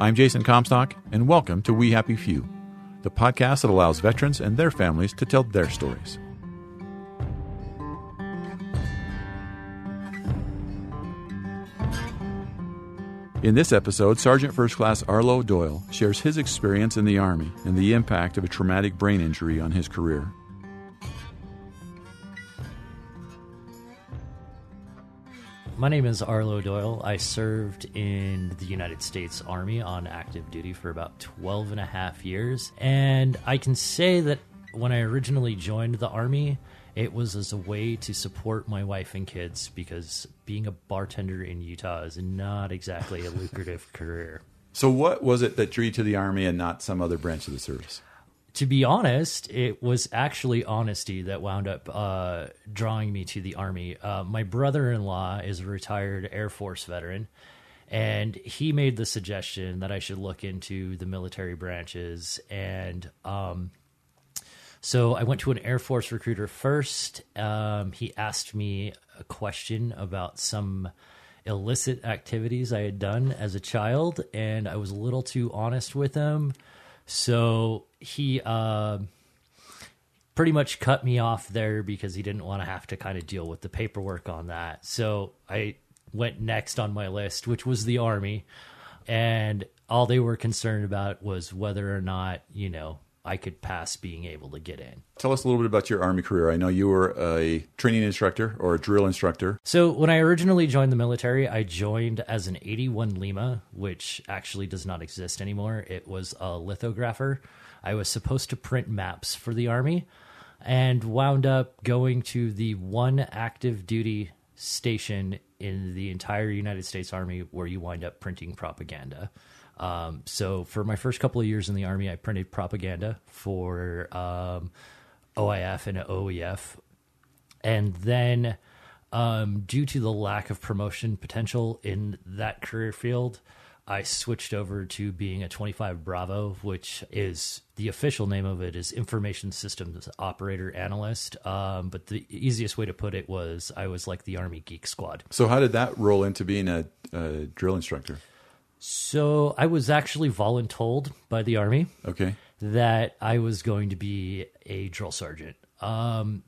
I'm Jason Comstock, and welcome to We Happy Few, the podcast that allows veterans and their families to tell their stories. In this episode, Sergeant First Class Arlo Doyle shares his experience in the Army and the impact of a traumatic brain injury on his career. My name is Arlo Doyle. I served in the United States Army on active duty for about 12 and a half years. And I can say that when I originally joined the Army, it was as a way to support my wife and kids because being a bartender in Utah is not exactly a lucrative career. So, what was it that drew you to the Army and not some other branch of the service? To be honest, it was actually honesty that wound up uh, drawing me to the Army. Uh, my brother in law is a retired Air Force veteran, and he made the suggestion that I should look into the military branches. And um, so I went to an Air Force recruiter first. Um, he asked me a question about some illicit activities I had done as a child, and I was a little too honest with him. So he uh, pretty much cut me off there because he didn't want to have to kind of deal with the paperwork on that. So I went next on my list, which was the Army. And all they were concerned about was whether or not, you know, I could pass being able to get in. Tell us a little bit about your Army career. I know you were a training instructor or a drill instructor. So, when I originally joined the military, I joined as an 81 Lima, which actually does not exist anymore. It was a lithographer. I was supposed to print maps for the Army and wound up going to the one active duty station in the entire United States Army where you wind up printing propaganda. Um, so for my first couple of years in the army, I printed propaganda for um, OIF and OEF, and then um, due to the lack of promotion potential in that career field, I switched over to being a 25 Bravo, which is the official name of it is Information Systems Operator Analyst. Um, but the easiest way to put it was I was like the Army Geek Squad. So, how did that roll into being a, a drill instructor? So I was actually voluntold by the army. Okay. That I was going to be a drill sergeant. Um,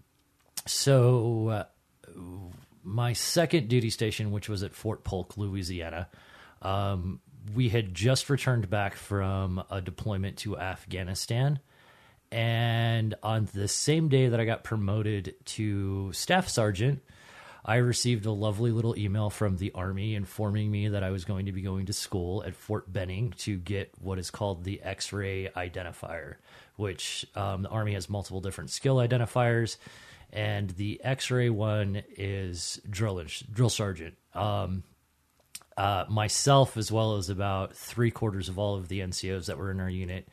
so uh, my second duty station, which was at Fort Polk, Louisiana, um, we had just returned back from a deployment to Afghanistan. And on the same day that I got promoted to staff sergeant, I received a lovely little email from the Army informing me that I was going to be going to school at Fort Benning to get what is called the X ray identifier, which um, the Army has multiple different skill identifiers. And the X ray one is drill, drill sergeant. Um, uh, myself, as well as about three quarters of all of the NCOs that were in our unit,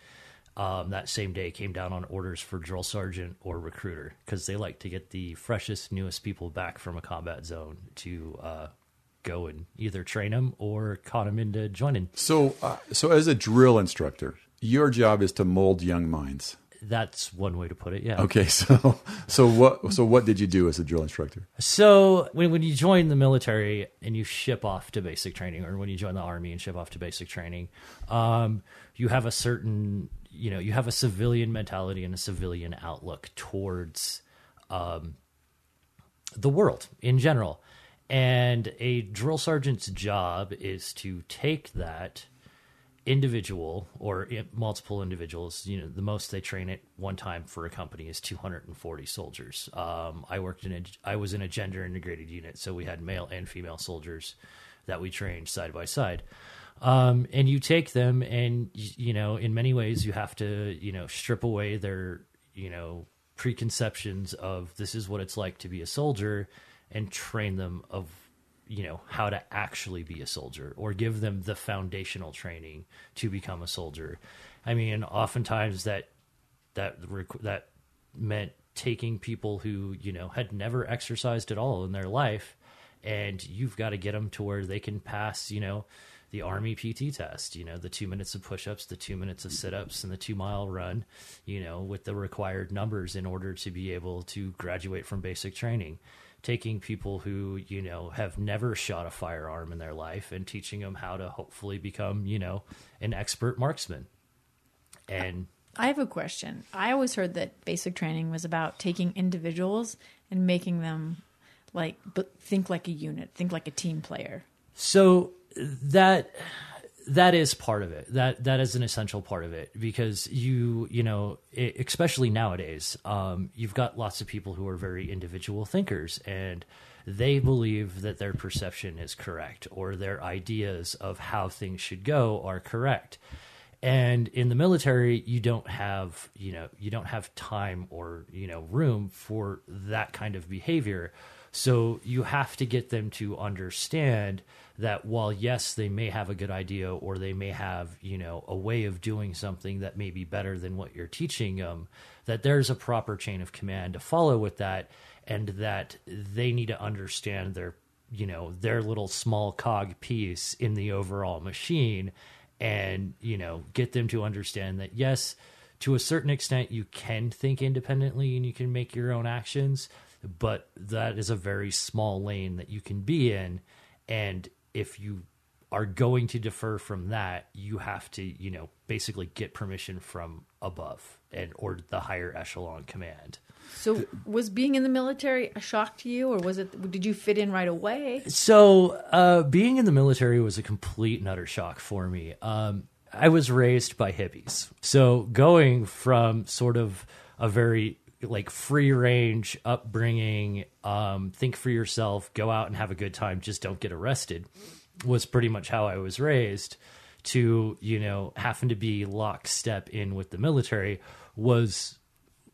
um, that same day came down on orders for drill sergeant or recruiter because they like to get the freshest, newest people back from a combat zone to uh, go and either train them or con them into joining. So, uh, so as a drill instructor, your job is to mold young minds. That's one way to put it. Yeah. Okay. So, so what? So, what did you do as a drill instructor? So, when when you join the military and you ship off to basic training, or when you join the army and ship off to basic training, um, you have a certain you know you have a civilian mentality and a civilian outlook towards um, the world in general. And a drill sergeant's job is to take that individual or multiple individuals. You know, the most they train at one time for a company is 240 soldiers. Um, I worked in a, I was in a gender integrated unit, so we had male and female soldiers that we trained side by side. Um, and you take them, and you know, in many ways, you have to, you know, strip away their, you know, preconceptions of this is what it's like to be a soldier, and train them of you know how to actually be a soldier or give them the foundational training to become a soldier. I mean oftentimes that that that meant taking people who you know had never exercised at all in their life and you've got to get them to where they can pass you know the army pt test you know the two minutes of push-ups the two minutes of sit-ups and the two mile run you know with the required numbers in order to be able to graduate from basic training taking people who you know have never shot a firearm in their life and teaching them how to hopefully become you know an expert marksman and I have a question. I always heard that basic training was about taking individuals and making them like but think like a unit, think like a team player. So that that is part of it. That that is an essential part of it because you you know e- especially nowadays, um, you've got lots of people who are very individual thinkers and they believe that their perception is correct or their ideas of how things should go are correct. And in the military, you don't have you know you don't have time or you know room for that kind of behavior. So you have to get them to understand that while yes, they may have a good idea or they may have, you know, a way of doing something that may be better than what you're teaching them, that there's a proper chain of command to follow with that and that they need to understand their, you know, their little small cog piece in the overall machine and, you know, get them to understand that yes, to a certain extent you can think independently and you can make your own actions but that is a very small lane that you can be in and if you are going to defer from that you have to you know basically get permission from above and or the higher echelon command So was being in the military a shock to you or was it did you fit in right away? So, uh, being in the military was a complete and utter shock for me. Um, I was raised by hippies. So, going from sort of a very like free range upbringing, um, think for yourself, go out and have a good time, just don't get arrested, was pretty much how I was raised. To you know, having to be lockstep in with the military was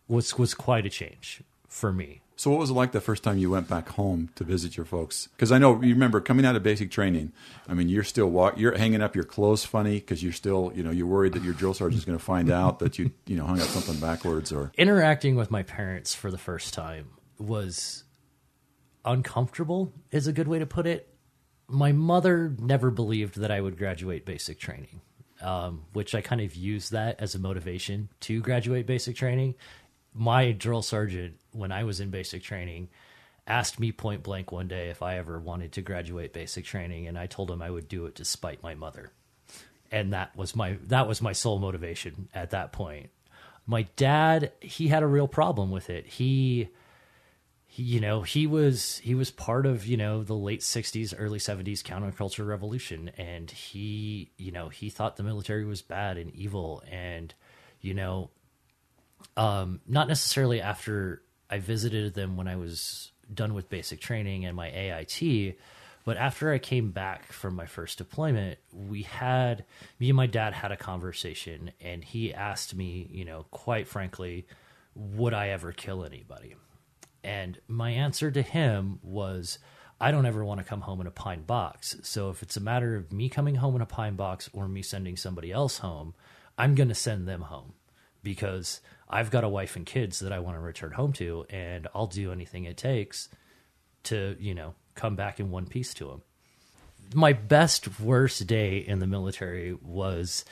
was was quite a change for me. So, what was it like the first time you went back home to visit your folks? Because I know you remember coming out of basic training. I mean, you're still walk, you're hanging up your clothes funny because you're still, you know, you're worried that your drill sergeant's going to find out that you, you know, hung up something backwards or. interacting with my parents for the first time was uncomfortable is a good way to put it my mother never believed that i would graduate basic training um, which i kind of used that as a motivation to graduate basic training my drill sergeant when i was in basic training asked me point blank one day if i ever wanted to graduate basic training and i told him i would do it to spite my mother. And that was my that was my sole motivation at that point. My dad he had a real problem with it. He, he you know he was he was part of you know the late 60s early 70s counterculture revolution. And he you know he thought the military was bad and evil. And you know um not necessarily after i visited them when i was done with basic training and my ait but after i came back from my first deployment we had me and my dad had a conversation and he asked me you know quite frankly would i ever kill anybody and my answer to him was, I don't ever want to come home in a pine box. So if it's a matter of me coming home in a pine box or me sending somebody else home, I'm going to send them home because I've got a wife and kids that I want to return home to, and I'll do anything it takes to, you know, come back in one piece to them. My best, worst day in the military was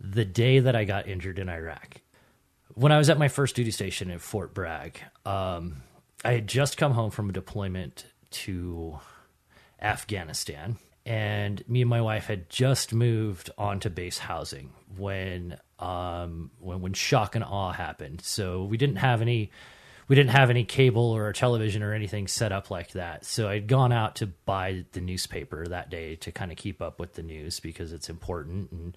the day that I got injured in Iraq when I was at my first duty station at Fort Bragg, um, I had just come home from a deployment to Afghanistan, and me and my wife had just moved onto base housing when um, when when shock and awe happened. So we didn't have any we didn't have any cable or television or anything set up like that. So I'd gone out to buy the newspaper that day to kind of keep up with the news because it's important and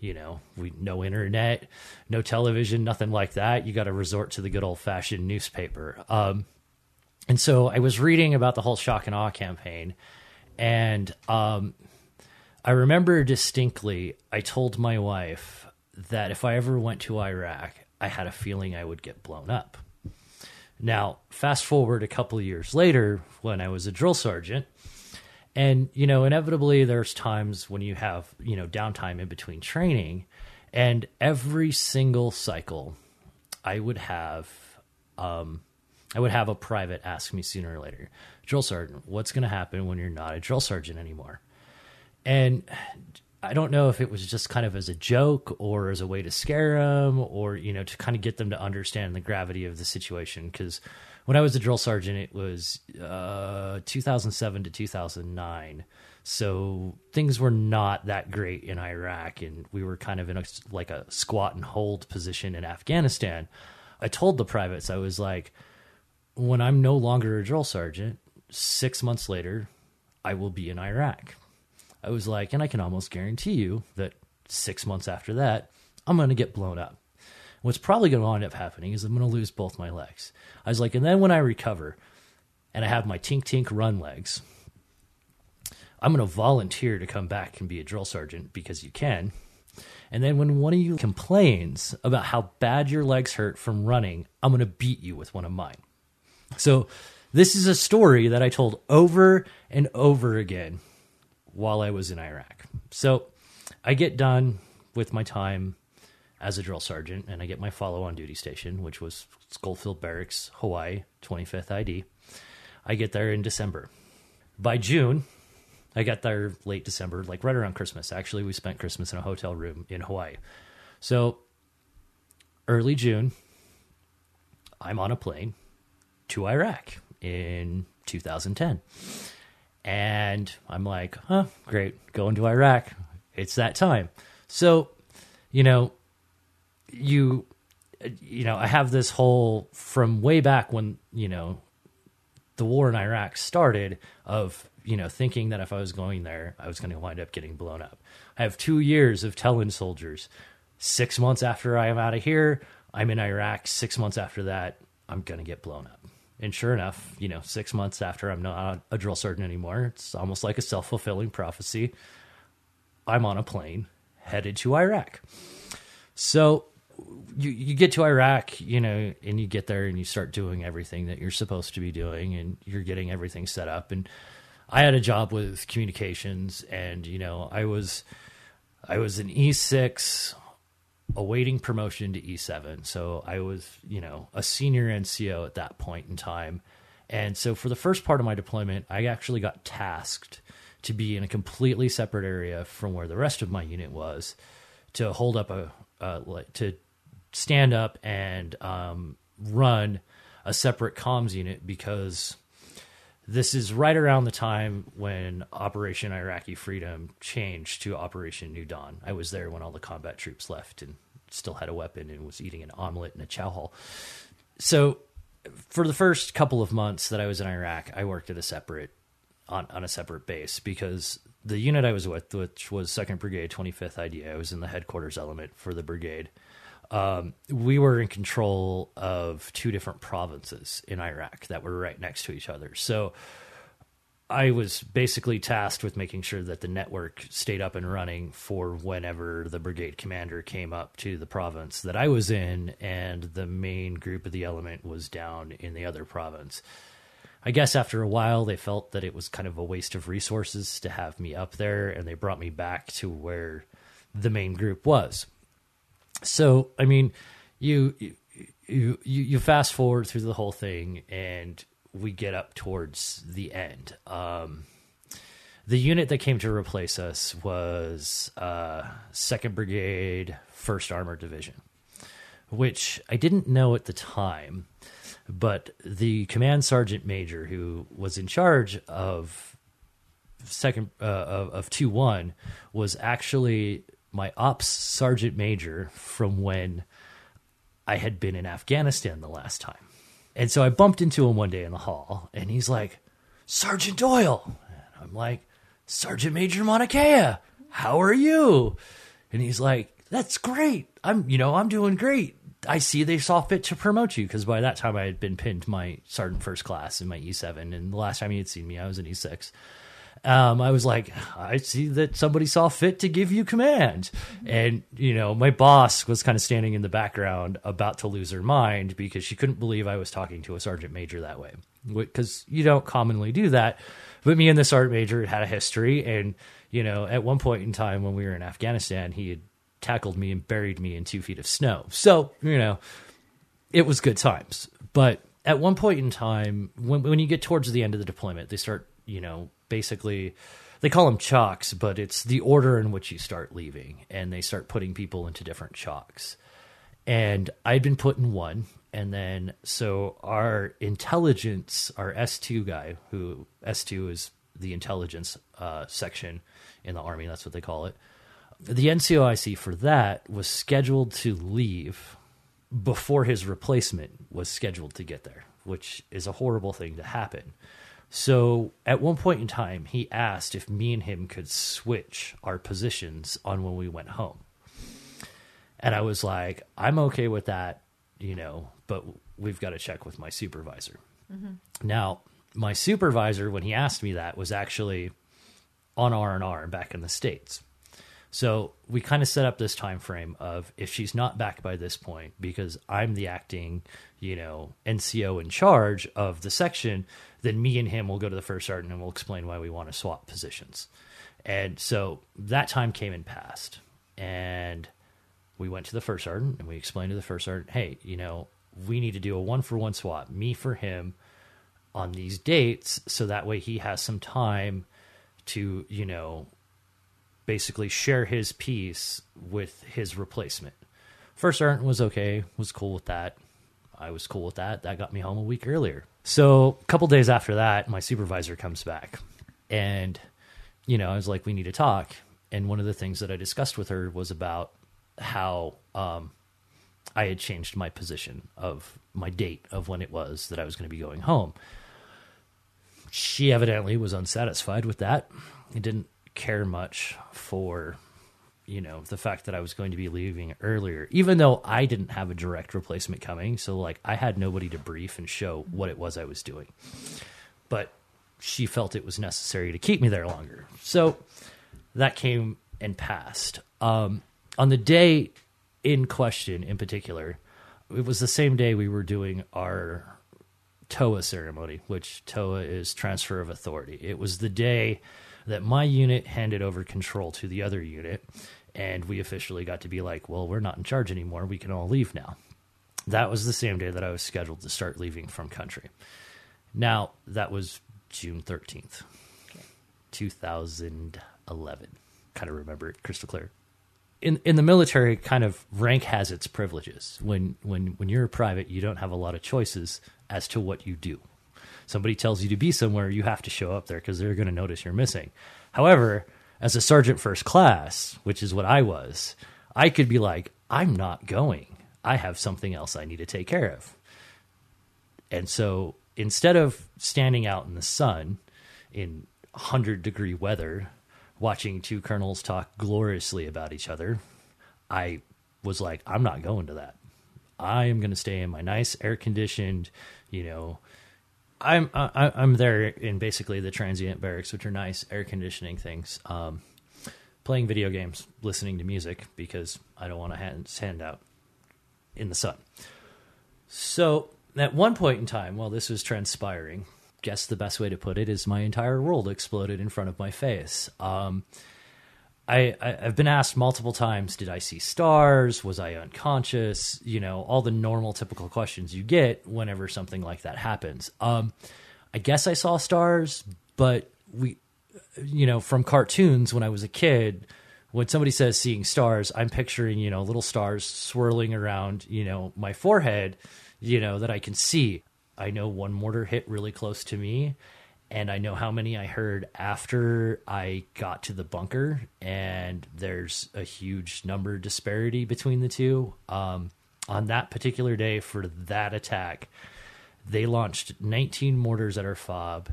you know, we no internet, no television, nothing like that. You got to resort to the good old fashioned newspaper. Um, and so I was reading about the whole shock and awe campaign, and um, I remember distinctly I told my wife that if I ever went to Iraq, I had a feeling I would get blown up. Now, fast forward a couple years later when I was a drill sergeant, and you know, inevitably there's times when you have, you know, downtime in between training, and every single cycle I would have um I would have a private ask me sooner or later, drill sergeant, what's going to happen when you're not a drill sergeant anymore? And I don't know if it was just kind of as a joke or as a way to scare them or, you know, to kind of get them to understand the gravity of the situation. Because when I was a drill sergeant, it was uh, 2007 to 2009. So things were not that great in Iraq, and we were kind of in a, like a squat and hold position in Afghanistan. I told the privates, I was like, when I'm no longer a drill sergeant, six months later, I will be in Iraq. I was like, and I can almost guarantee you that six months after that, I'm going to get blown up. What's probably going to wind up happening is I'm going to lose both my legs. I was like, and then when I recover and I have my tink tink run legs, I'm going to volunteer to come back and be a drill sergeant because you can. And then when one of you complains about how bad your legs hurt from running, I'm going to beat you with one of mine. So this is a story that I told over and over again while I was in Iraq. So I get done with my time as a drill sergeant and I get my follow on duty station, which was Schofield Barracks, Hawaii, 25th ID. I get there in December. By June, I got there late December, like right around Christmas. Actually, we spent Christmas in a hotel room in Hawaii. So early June, I'm on a plane to Iraq in 2010. And I'm like, huh, great, going to Iraq. It's that time. So, you know, you, you know, I have this whole from way back when, you know, the war in Iraq started of, you know, thinking that if I was going there, I was going to wind up getting blown up. I have two years of telling soldiers, six months after I am out of here, I'm in Iraq. Six months after that, I'm going to get blown up. And sure enough, you know, six months after I'm not a drill sergeant anymore, it's almost like a self fulfilling prophecy. I'm on a plane headed to Iraq. So you you get to Iraq, you know, and you get there and you start doing everything that you're supposed to be doing, and you're getting everything set up. And I had a job with communications, and you know, I was I was an E6 awaiting promotion to E7. So I was, you know, a senior NCO at that point in time. And so for the first part of my deployment, I actually got tasked to be in a completely separate area from where the rest of my unit was to hold up a, uh, to stand up and um, run a separate comms unit because this is right around the time when Operation Iraqi Freedom changed to Operation New Dawn. I was there when all the combat troops left and still had a weapon and was eating an omelet in a chow hall. So, for the first couple of months that I was in Iraq, I worked at a separate on, on a separate base because the unit I was with, which was Second Brigade, Twenty Fifth ID, I was in the headquarters element for the brigade. Um, we were in control of two different provinces in Iraq that were right next to each other. So I was basically tasked with making sure that the network stayed up and running for whenever the brigade commander came up to the province that I was in, and the main group of the element was down in the other province. I guess after a while, they felt that it was kind of a waste of resources to have me up there, and they brought me back to where the main group was. So, I mean, you you you, fast forward through the whole thing, and we get up towards the end. Um, the unit that came to replace us was uh, Second Brigade, First Armored Division, which I didn't know at the time, but the command sergeant major who was in charge of second uh, of two one was actually my ops sergeant major from when I had been in Afghanistan the last time. And so I bumped into him one day in the hall, and he's like, Sergeant Doyle. And I'm like, Sergeant Major Monakea, how are you? And he's like, That's great. I'm, you know, I'm doing great. I see they saw fit to promote you because by that time I had been pinned to my sergeant first class in my E7, and the last time he had seen me, I was in E6 um, I was like, I see that somebody saw fit to give you command. And, you know, my boss was kind of standing in the background about to lose her mind because she couldn't believe I was talking to a sergeant major that way. Because you don't commonly do that. But me and the sergeant major had a history. And, you know, at one point in time when we were in Afghanistan, he had tackled me and buried me in two feet of snow. So, you know, it was good times. But at one point in time, when, when you get towards the end of the deployment, they start, you know, basically they call them chalks, but it's the order in which you start leaving, and they start putting people into different chalks. And I'd been put in one, and then so our intelligence, our S two guy, who S two is the intelligence uh, section in the army, that's what they call it. The NCOIC for that was scheduled to leave before his replacement was scheduled to get there, which is a horrible thing to happen. So at one point in time, he asked if me and him could switch our positions on when we went home. And I was like, I'm okay with that, you know, but we've got to check with my supervisor. Mm-hmm. Now, my supervisor, when he asked me that, was actually on R and R back in the states. So we kind of set up this time frame of if she's not back by this point, because I'm the acting, you know, NCO in charge of the section, then me and him will go to the first sergeant and we'll explain why we want to swap positions. And so that time came and passed. And we went to the first sergeant and we explained to the first sergeant, hey, you know, we need to do a one for one swap, me for him on these dates, so that way he has some time to, you know, basically share his piece with his replacement. First sergeant was okay, was cool with that. I was cool with that. That got me home a week earlier. So a couple days after that, my supervisor comes back, and you know, I was like, "We need to talk." And one of the things that I discussed with her was about how um, I had changed my position of my date of when it was that I was going to be going home. She evidently was unsatisfied with that. It didn't care much for you know the fact that I was going to be leaving earlier, even though I didn't have a direct replacement coming. So like I had nobody to brief and show what it was I was doing. But she felt it was necessary to keep me there longer. So that came and passed. Um, on the day in question, in particular, it was the same day we were doing our TOA ceremony, which TOA is transfer of authority. It was the day that my unit handed over control to the other unit and we officially got to be like, well, we're not in charge anymore. We can all leave now. That was the same day that I was scheduled to start leaving from country. Now, that was June 13th, okay. 2011. Kind of remember it crystal clear. In in the military, kind of rank has its privileges. When when when you're a private, you don't have a lot of choices as to what you do. Somebody tells you to be somewhere, you have to show up there because they're going to notice you're missing. However, as a sergeant first class, which is what I was, I could be like, I'm not going. I have something else I need to take care of. And so instead of standing out in the sun in 100 degree weather, watching two colonels talk gloriously about each other, I was like, I'm not going to that. I am going to stay in my nice air conditioned, you know, I'm I, I'm there in basically the transient barracks, which are nice air conditioning things. Um, playing video games, listening to music because I don't want to hand, out in the sun. So at one point in time, while this was transpiring, guess the best way to put it is my entire world exploded in front of my face. Um, I, I have been asked multiple times, did I see stars? Was I unconscious? You know, all the normal typical questions you get whenever something like that happens. Um, I guess I saw stars, but we, you know, from cartoons when I was a kid, when somebody says seeing stars, I'm picturing, you know, little stars swirling around, you know, my forehead, you know, that I can see. I know one mortar hit really close to me and I know how many I heard after I got to the bunker, and there's a huge number disparity between the two. Um, on that particular day for that attack, they launched 19 mortars at our fob.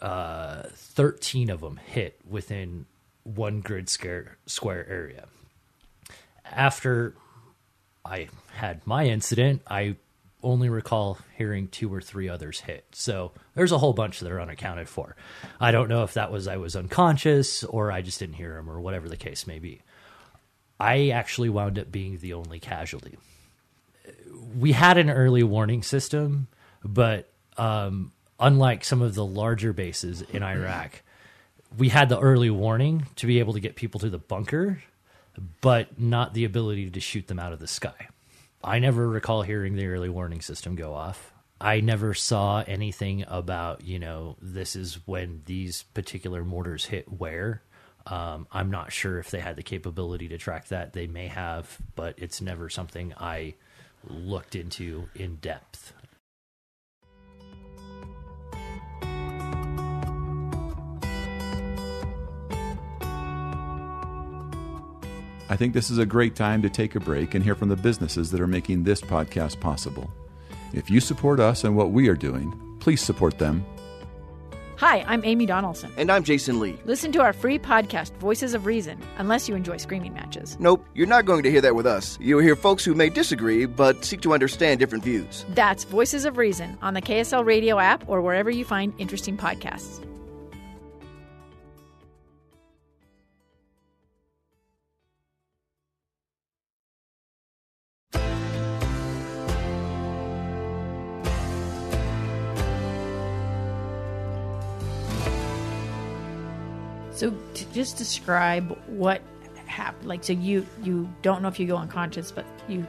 Uh, 13 of them hit within one grid square, square area. After I had my incident, I only recall hearing two or three others hit. So there's a whole bunch that are unaccounted for. I don't know if that was I was unconscious or I just didn't hear them or whatever the case may be. I actually wound up being the only casualty. We had an early warning system, but um, unlike some of the larger bases in Iraq, we had the early warning to be able to get people to the bunker, but not the ability to shoot them out of the sky. I never recall hearing the early warning system go off. I never saw anything about, you know, this is when these particular mortars hit where. Um, I'm not sure if they had the capability to track that. They may have, but it's never something I looked into in depth. I think this is a great time to take a break and hear from the businesses that are making this podcast possible. If you support us and what we are doing, please support them. Hi, I'm Amy Donaldson. And I'm Jason Lee. Listen to our free podcast, Voices of Reason, unless you enjoy screaming matches. Nope, you're not going to hear that with us. You'll hear folks who may disagree, but seek to understand different views. That's Voices of Reason on the KSL Radio app or wherever you find interesting podcasts. Just describe what happened. Like, so you you don't know if you go unconscious, but you,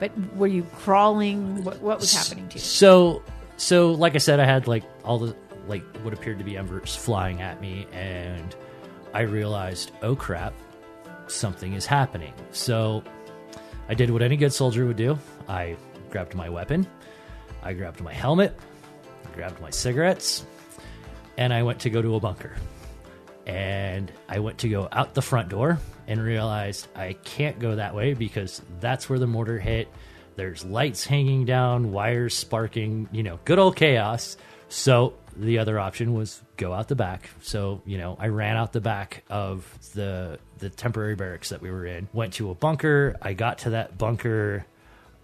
but were you crawling? What, what was happening to you? So, so like I said, I had like all the like what appeared to be embers flying at me, and I realized, oh crap, something is happening. So, I did what any good soldier would do. I grabbed my weapon, I grabbed my helmet, I grabbed my cigarettes, and I went to go to a bunker. And I went to go out the front door and realized I can't go that way because that's where the mortar hit. There's lights hanging down, wires sparking, you know, good old chaos. So the other option was go out the back. So, you know, I ran out the back of the the temporary barracks that we were in, went to a bunker. I got to that bunker.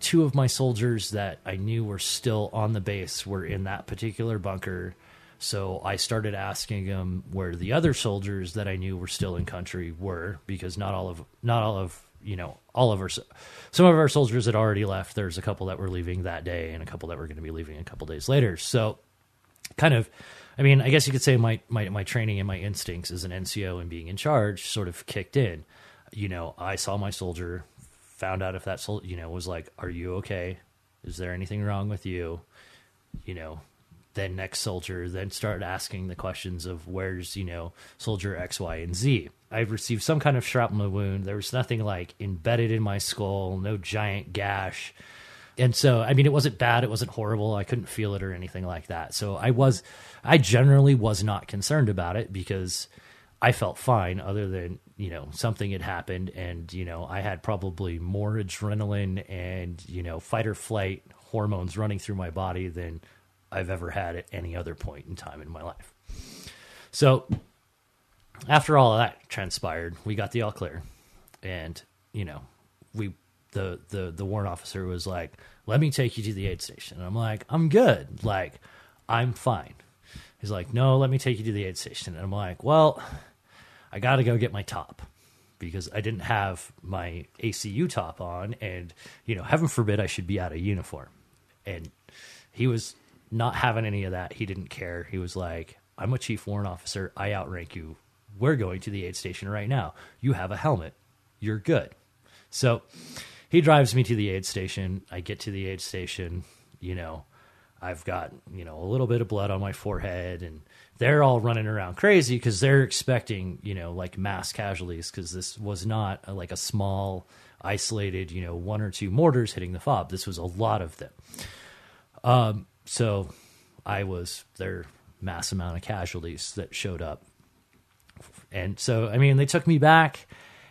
Two of my soldiers that I knew were still on the base were in that particular bunker. So I started asking them where the other soldiers that I knew were still in country were, because not all of not all of you know all of our some of our soldiers had already left. There's a couple that were leaving that day, and a couple that were going to be leaving a couple days later. So kind of, I mean, I guess you could say my my my training and my instincts as an NCO and being in charge sort of kicked in. You know, I saw my soldier, found out if that soldier, you know, was like, "Are you okay? Is there anything wrong with you?" You know, then next soldier, then start asking the questions of where's, you know, soldier X, Y, and Z. I've received some kind of shrapnel wound. There was nothing like embedded in my skull, no giant gash. And so, I mean, it wasn't bad. It wasn't horrible. I couldn't feel it or anything like that. So I was, I generally was not concerned about it because I felt fine other than, you know, something had happened and, you know, I had probably more adrenaline and, you know, fight or flight hormones running through my body than I've ever had at any other point in time in my life. So after all that transpired, we got the all clear, and you know, we the the the warrant officer was like, "Let me take you to the aid station." And I'm like, "I'm good. Like, I'm fine." He's like, "No, let me take you to the aid station." And I'm like, "Well, I got to go get my top." Because I didn't have my ACU top on, and you know, heaven forbid I should be out of uniform. And he was not having any of that. He didn't care. He was like, I'm a chief warrant officer. I outrank you. We're going to the aid station right now. You have a helmet. You're good. So he drives me to the aid station. I get to the aid station. You know, I've got, you know, a little bit of blood on my forehead and they're all running around crazy because they're expecting, you know, like mass casualties because this was not a, like a small, isolated, you know, one or two mortars hitting the fob. This was a lot of them. Um, so I was their mass amount of casualties that showed up. And so, I mean, they took me back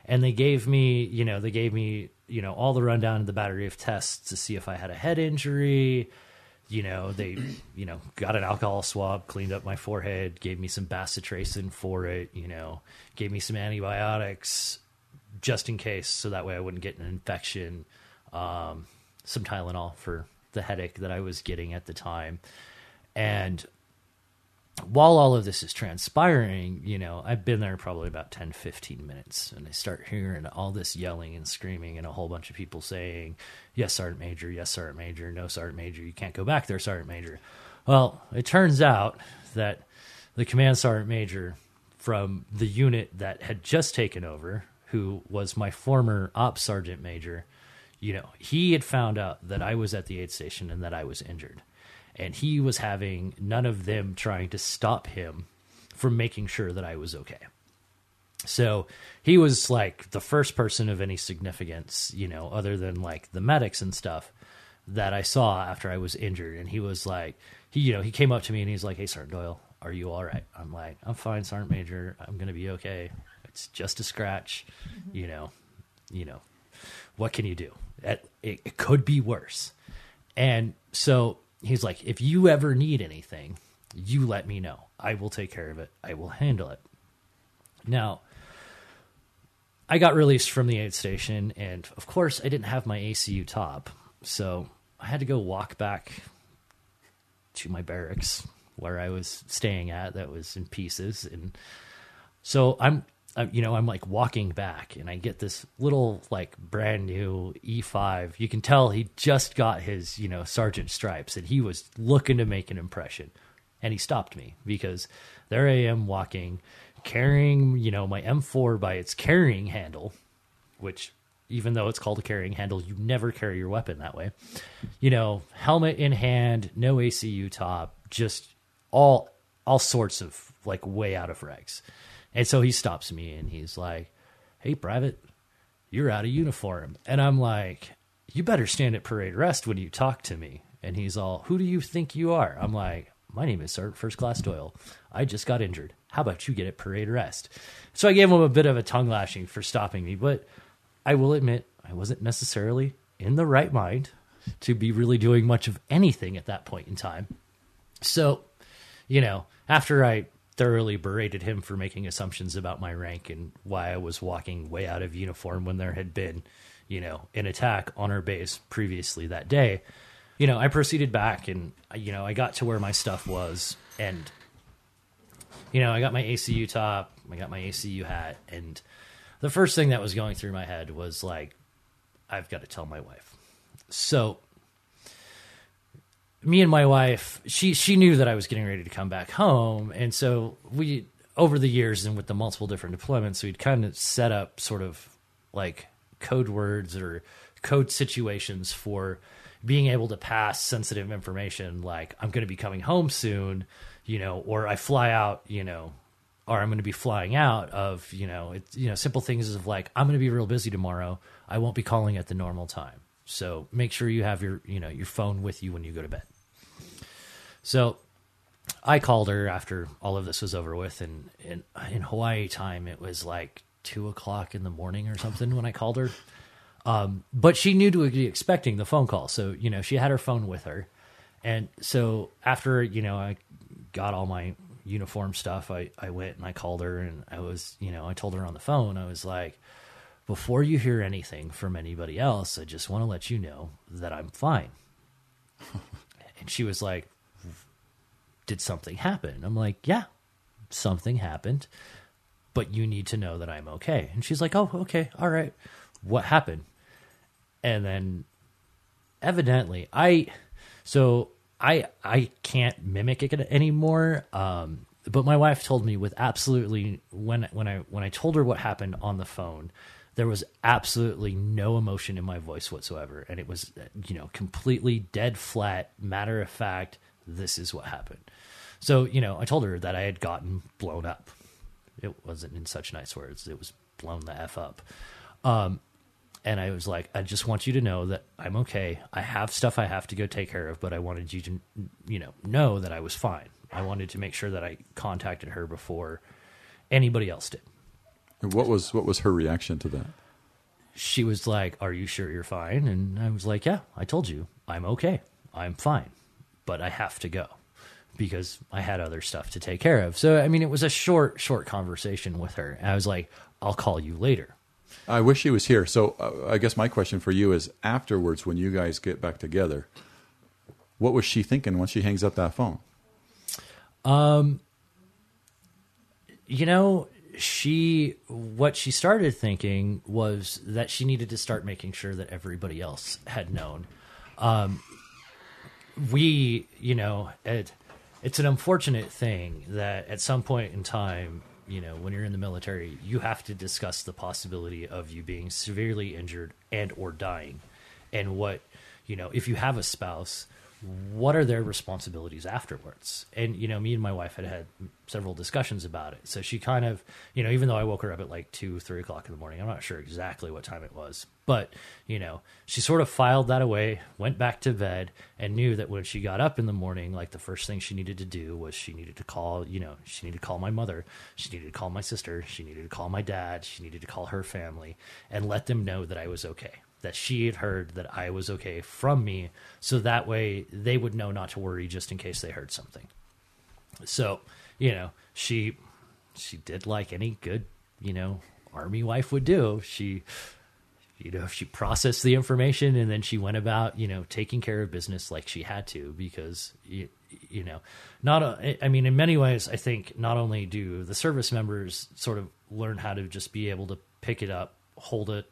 and they gave me, you know, they gave me, you know, all the rundown of the battery of tests to see if I had a head injury. you know, they, you know, got an alcohol swab, cleaned up my forehead, gave me some bacitracin for it, you know, gave me some antibiotics just in case, so that way I wouldn't get an infection. Um, some Tylenol for the headache that I was getting at the time. And while all of this is transpiring, you know, I've been there probably about 10, 15 minutes, and I start hearing all this yelling and screaming, and a whole bunch of people saying, Yes, Sergeant Major, yes, Sergeant Major, no, Sergeant Major, you can't go back there, Sergeant Major. Well, it turns out that the command sergeant major from the unit that had just taken over, who was my former ops sergeant major, you know, he had found out that I was at the aid station and that I was injured and he was having none of them trying to stop him from making sure that I was okay. So he was like the first person of any significance, you know, other than like the medics and stuff that I saw after I was injured. And he was like, he, you know, he came up to me and he's like, Hey, Sergeant Doyle, are you all right? I'm like, I'm fine, Sergeant Major. I'm going to be okay. It's just a scratch, mm-hmm. you know, you know, what can you do? It, it, could be worse. And so he's like, if you ever need anything, you let me know. I will take care of it. I will handle it. Now, I got released from the aid station, and of course, I didn't have my ACU top, so I had to go walk back to my barracks where I was staying at. That was in pieces, and so I'm you know, I'm like walking back and I get this little like brand new E5. You can tell he just got his, you know, sergeant stripes and he was looking to make an impression. And he stopped me because there I am walking, carrying, you know, my M4 by its carrying handle, which even though it's called a carrying handle, you never carry your weapon that way. You know, helmet in hand, no ACU top, just all all sorts of like way out of regs. And so he stops me and he's like, Hey, Private, you're out of uniform. And I'm like, You better stand at parade rest when you talk to me. And he's all, Who do you think you are? I'm like, My name is Sergeant First Class Doyle. I just got injured. How about you get at parade rest? So I gave him a bit of a tongue lashing for stopping me, but I will admit I wasn't necessarily in the right mind to be really doing much of anything at that point in time. So, you know, after I thoroughly berated him for making assumptions about my rank and why I was walking way out of uniform when there had been, you know, an attack on our base previously that day. You know, I proceeded back and, you know, I got to where my stuff was and, you know, I got my ACU top, I got my ACU hat, and the first thing that was going through my head was like, I've got to tell my wife. So me and my wife, she she knew that I was getting ready to come back home, and so we over the years and with the multiple different deployments, we'd kind of set up sort of like code words or code situations for being able to pass sensitive information like I'm going to be coming home soon, you know, or I fly out, you know, or I'm going to be flying out of, you know, it's you know, simple things of like I'm going to be real busy tomorrow. I won't be calling at the normal time. So make sure you have your, you know, your phone with you when you go to bed. So I called her after all of this was over with, and in, in Hawaii time, it was like two o'clock in the morning or something when I called her. Um, but she knew to be expecting the phone call, so you know she had her phone with her, and so after you know I got all my uniform stuff, I I went and I called her, and I was you know I told her on the phone I was like, before you hear anything from anybody else, I just want to let you know that I'm fine. and she was like, did something happen? I'm like, yeah, something happened, but you need to know that I'm okay. And she's like, oh, okay, all right. What happened? And then evidently I, so I, I can't mimic it anymore. Um, but my wife told me with absolutely when when I when I told her what happened on the phone, there was absolutely no emotion in my voice whatsoever, and it was you know completely dead flat, matter of fact. This is what happened. So, you know, I told her that I had gotten blown up. It wasn't in such nice words. It was blown the F up. Um, and I was like, I just want you to know that I'm okay. I have stuff I have to go take care of, but I wanted you to, you know, know that I was fine. I wanted to make sure that I contacted her before anybody else did. And what was what was her reaction to that? She was like, "Are you sure you're fine?" And I was like, "Yeah, I told you, I'm okay. I'm fine." but I have to go because I had other stuff to take care of. So, I mean, it was a short, short conversation with her. I was like, I'll call you later. I wish she was here. So uh, I guess my question for you is: afterwards, when you guys get back together, what was she thinking when she hangs up that phone? Um, You know, she what she started thinking was that she needed to start making sure that everybody else had known. Um, we, you know, it, it's an unfortunate thing that at some point in time, you know, when you're in the military, you have to discuss the possibility of you being severely injured and or dying, and what, you know, if you have a spouse, what are their responsibilities afterwards? And you know, me and my wife had had several discussions about it. So she kind of, you know, even though I woke her up at like two, three o'clock in the morning, I'm not sure exactly what time it was, but you know, she sort of filed that away, went back to bed, and knew that when she got up in the morning, like the first thing she needed to do was she needed to call, you know, she needed to call my mother, she needed to call my sister, she needed to call my dad, she needed to call her family, and let them know that I was okay that she had heard that I was okay from me, so that way they would know not to worry just in case they heard something. So, you know, she she did like any good, you know, army wife would do. She you know, she processed the information and then she went about, you know, taking care of business like she had to because you, you know, not uh, a, I mean in many ways I think not only do the service members sort of learn how to just be able to pick it up, hold it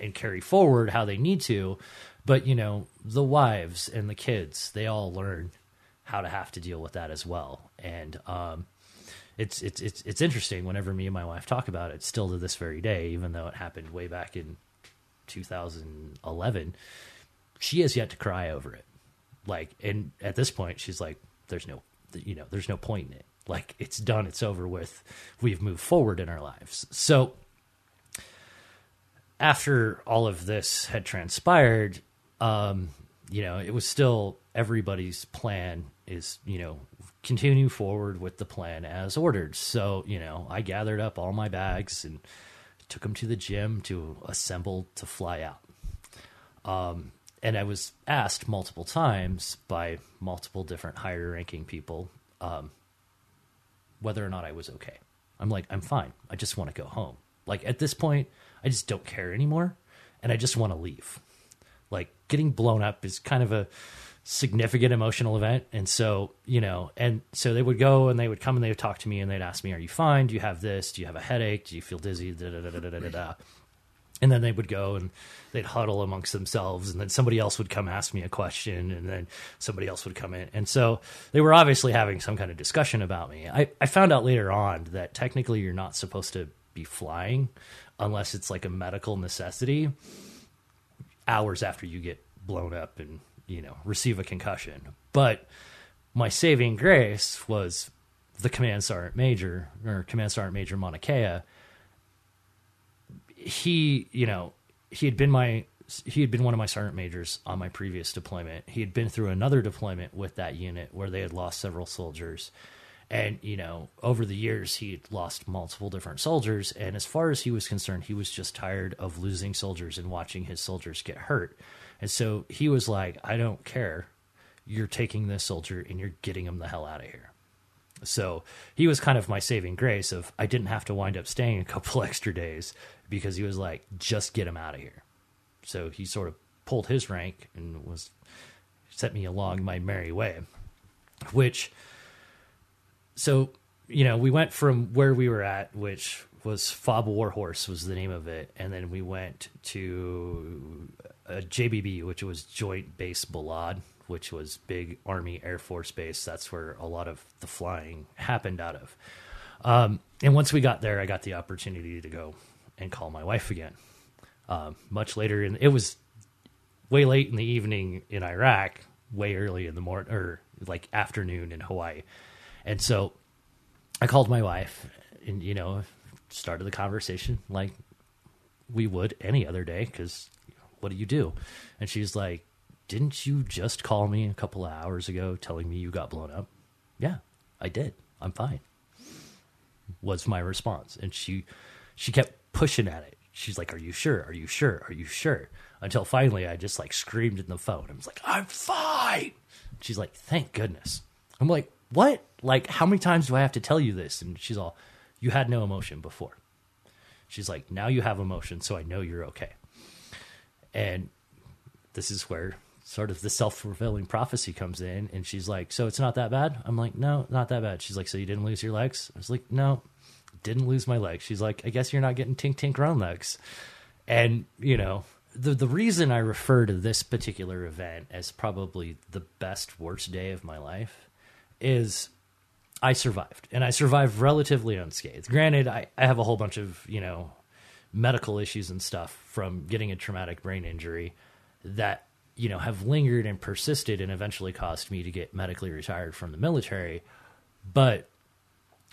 and carry forward how they need to. But you know the wives and the kids they all learn how to have to deal with that as well. And um it's it's it's it's interesting whenever me and my wife talk about it still to this very day even though it happened way back in 2011 she has yet to cry over it. Like and at this point she's like there's no you know there's no point in it. Like it's done. It's over with. We've moved forward in our lives. So after all of this had transpired, um, you know, it was still everybody's plan is, you know, continue forward with the plan as ordered. So, you know, I gathered up all my bags and took them to the gym to assemble to fly out. Um, and I was asked multiple times by multiple different higher ranking people um, whether or not I was okay. I'm like, I'm fine. I just want to go home. Like at this point, I just don't care anymore and I just want to leave. Like getting blown up is kind of a significant emotional event. And so, you know, and so they would go and they would come and they would talk to me and they'd ask me, Are you fine? Do you have this? Do you have a headache? Do you feel dizzy? Da, da, da, da, da, da, da. And then they would go and they'd huddle amongst themselves, and then somebody else would come ask me a question, and then somebody else would come in. And so they were obviously having some kind of discussion about me. I, I found out later on that technically you're not supposed to be flying unless it's like a medical necessity hours after you get blown up and you know receive a concussion. But my saving grace was the command sergeant major or command sergeant major Mauna Kea. he you know he had been my he had been one of my sergeant majors on my previous deployment. He had been through another deployment with that unit where they had lost several soldiers and, you know, over the years, he had lost multiple different soldiers. And as far as he was concerned, he was just tired of losing soldiers and watching his soldiers get hurt. And so he was like, I don't care. You're taking this soldier and you're getting him the hell out of here. So he was kind of my saving grace of I didn't have to wind up staying a couple extra days because he was like, just get him out of here. So he sort of pulled his rank and was set me along my merry way, which so you know we went from where we were at which was fob warhorse was the name of it and then we went to a jbb which was joint base balad which was big army air force base. That's where a lot of the flying happened out of. Um, and once we got there i got the opportunity to go and call my wife again. Um, much later and it was way late in the evening in iraq way early in the morning or like afternoon in hawaii and so I called my wife and, you know, started the conversation like we would any other day because what do you do? And she's like, Didn't you just call me a couple of hours ago telling me you got blown up? Yeah, I did. I'm fine. Was my response. And she she kept pushing at it. She's like, Are you sure? Are you sure? Are you sure? Until finally I just like screamed in the phone. I was like, I'm fine. She's like, thank goodness. I'm like, what? Like, how many times do I have to tell you this? And she's all, you had no emotion before. She's like, now you have emotion, so I know you're okay. And this is where sort of the self fulfilling prophecy comes in. And she's like, so it's not that bad? I'm like, no, not that bad. She's like, so you didn't lose your legs? I was like, no, didn't lose my legs. She's like, I guess you're not getting tink tink round legs. And, you know, the the reason I refer to this particular event as probably the best worst day of my life is I survived and I survived relatively unscathed. Granted, I, I have a whole bunch of, you know, medical issues and stuff from getting a traumatic brain injury that, you know, have lingered and persisted and eventually caused me to get medically retired from the military. But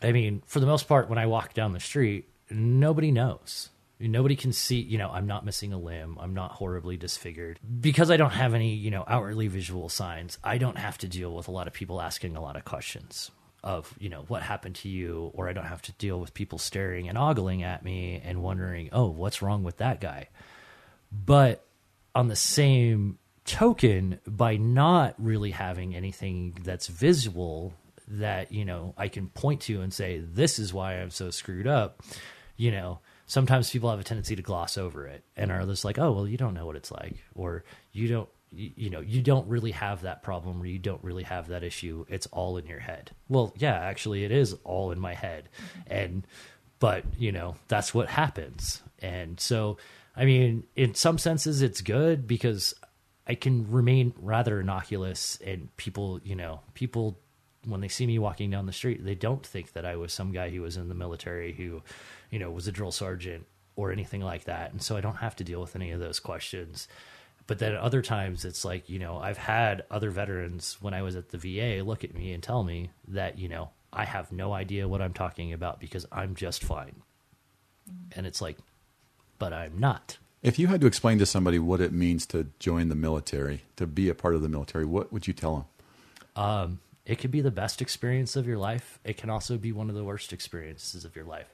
I mean, for the most part, when I walk down the street, nobody knows. Nobody can see, you know, I'm not missing a limb. I'm not horribly disfigured. Because I don't have any, you know, outwardly visual signs, I don't have to deal with a lot of people asking a lot of questions of, you know, what happened to you, or I don't have to deal with people staring and ogling at me and wondering, oh, what's wrong with that guy? But on the same token, by not really having anything that's visual that, you know, I can point to and say, this is why I'm so screwed up, you know, sometimes people have a tendency to gloss over it and are just like, oh, well, you don't know what it's like, or you don't, you, you know, you don't really have that problem or you don't really have that issue. It's all in your head. Well, yeah, actually, it is all in my head. And, but, you know, that's what happens. And so, I mean, in some senses, it's good because I can remain rather innocuous and people, you know, people when they see me walking down the street, they don't think that I was some guy who was in the military who, you know, was a drill sergeant or anything like that. And so I don't have to deal with any of those questions. But then other times it's like, you know, I've had other veterans when I was at the VA look at me and tell me that, you know, I have no idea what I'm talking about because I'm just fine. And it's like, but I'm not. If you had to explain to somebody what it means to join the military, to be a part of the military, what would you tell them? Um, it could be the best experience of your life. It can also be one of the worst experiences of your life.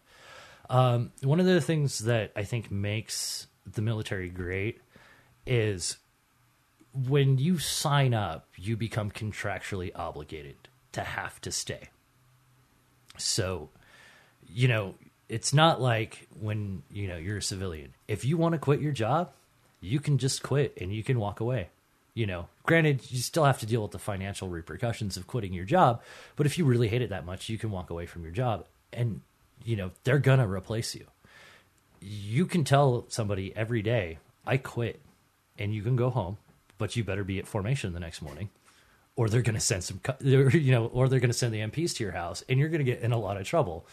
Um, one of the things that I think makes the military great is when you sign up, you become contractually obligated to have to stay. So, you know, it's not like when, you know, you're a civilian. If you want to quit your job, you can just quit and you can walk away you know, granted, you still have to deal with the financial repercussions of quitting your job, but if you really hate it that much, you can walk away from your job and, you know, they're to replace you. You can tell somebody every day, I quit, and you can go home, but you better be at formation the next morning. Or they're to send some, you know, or they're to send the MPs to your house, and you're to get in a lot of trouble.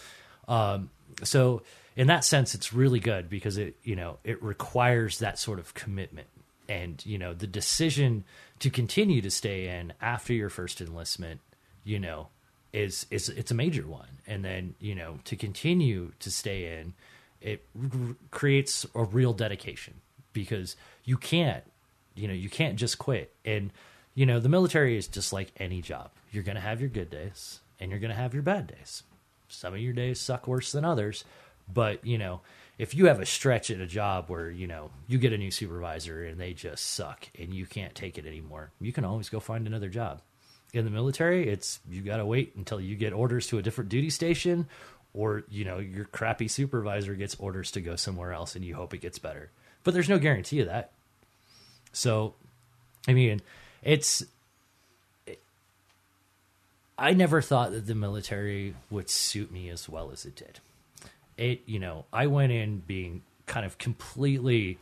Um, so, in that sense, it's really good because it, you know, it requires that sort of commitment and you know the decision to continue to stay in after your first enlistment you know is is it's a major one. And then you know to continue to stay in it creates a real dedication because you can't you know you can't just quit. And you know the military is just like any job. You're going to have your good days and you're going to have your bad days. Some of your days suck worse than others but you know if you have a stretch at a job where you know you get a new supervisor and they just suck and you can't take it anymore you can always go find another job. In the military it's you got to wait until you get orders to a different duty station or you know your crappy supervisor gets orders to go somewhere else and you hope it gets better. But there's no guarantee of that. So i mean it's i never thought that the military would suit me as well as it did it you know i went in being kind of completely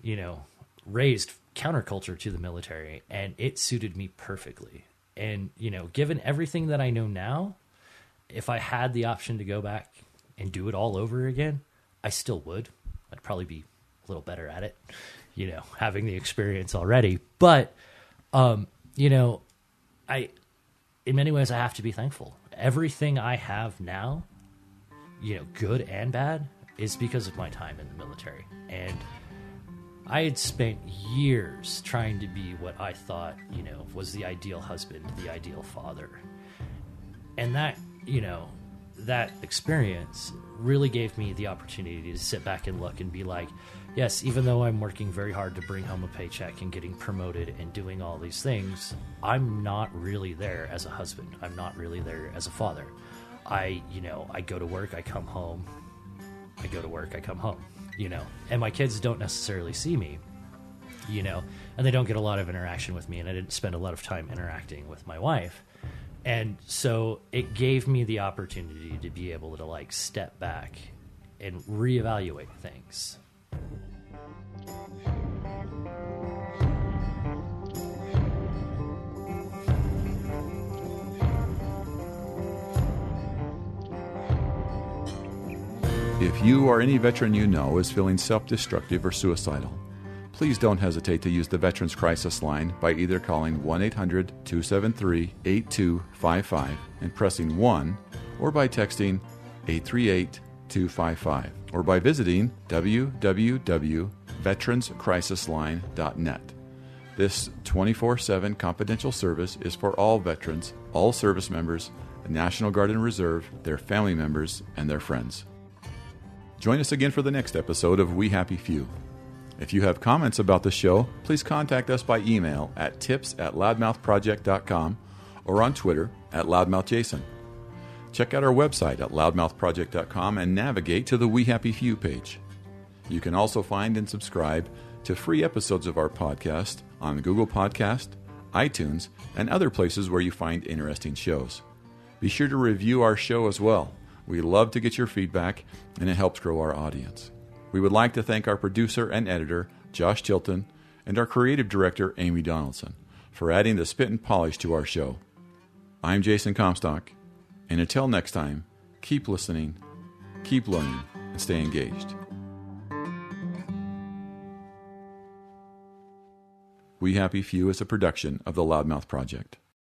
you know raised counterculture to the military and it suited me perfectly. And you know given everything that i know now if i had the option to go back and do it all over again i still would. I'd probably be a little better at it you know having the experience already. But um you know i in many ways i have to be thankful. Everything i have now you know, good and bad, is because of my time in the military. And I had spent years trying to be what I thought, you know, was the ideal husband, the ideal father. And that, you know, that experience really gave me the opportunity to sit back and look and be like, yes, even though I'm working very hard to bring home a paycheck and getting promoted and doing all these things, I'm not really there as a husband. I'm not really there as a father. I, you know, I go to work, I come home, I go to work, I come home, you know, and my kids don't necessarily see me, you know, and they don't get a lot of interaction with me, and I didn't spend a lot of time interacting with my wife. And so it gave me the opportunity to be able to like step back and reevaluate things. If you or any veteran you know is feeling self destructive or suicidal, please don't hesitate to use the Veterans Crisis Line by either calling 1 800 273 8255 and pressing 1 or by texting 838 255 or by visiting www.veteranscrisisline.net. This 24 7 confidential service is for all veterans, all service members, the National Guard and Reserve, their family members, and their friends. Join us again for the next episode of We Happy Few. If you have comments about the show, please contact us by email at tips at loudmouthproject.com or on Twitter at loudmouthjason. Check out our website at loudmouthproject.com and navigate to the We Happy Few page. You can also find and subscribe to free episodes of our podcast on Google Podcast, iTunes, and other places where you find interesting shows. Be sure to review our show as well. We love to get your feedback, and it helps grow our audience. We would like to thank our producer and editor, Josh Tilton, and our creative director, Amy Donaldson, for adding the spit and polish to our show. I'm Jason Comstock, and until next time, keep listening, keep learning, and stay engaged. We Happy Few is a production of the Loudmouth Project.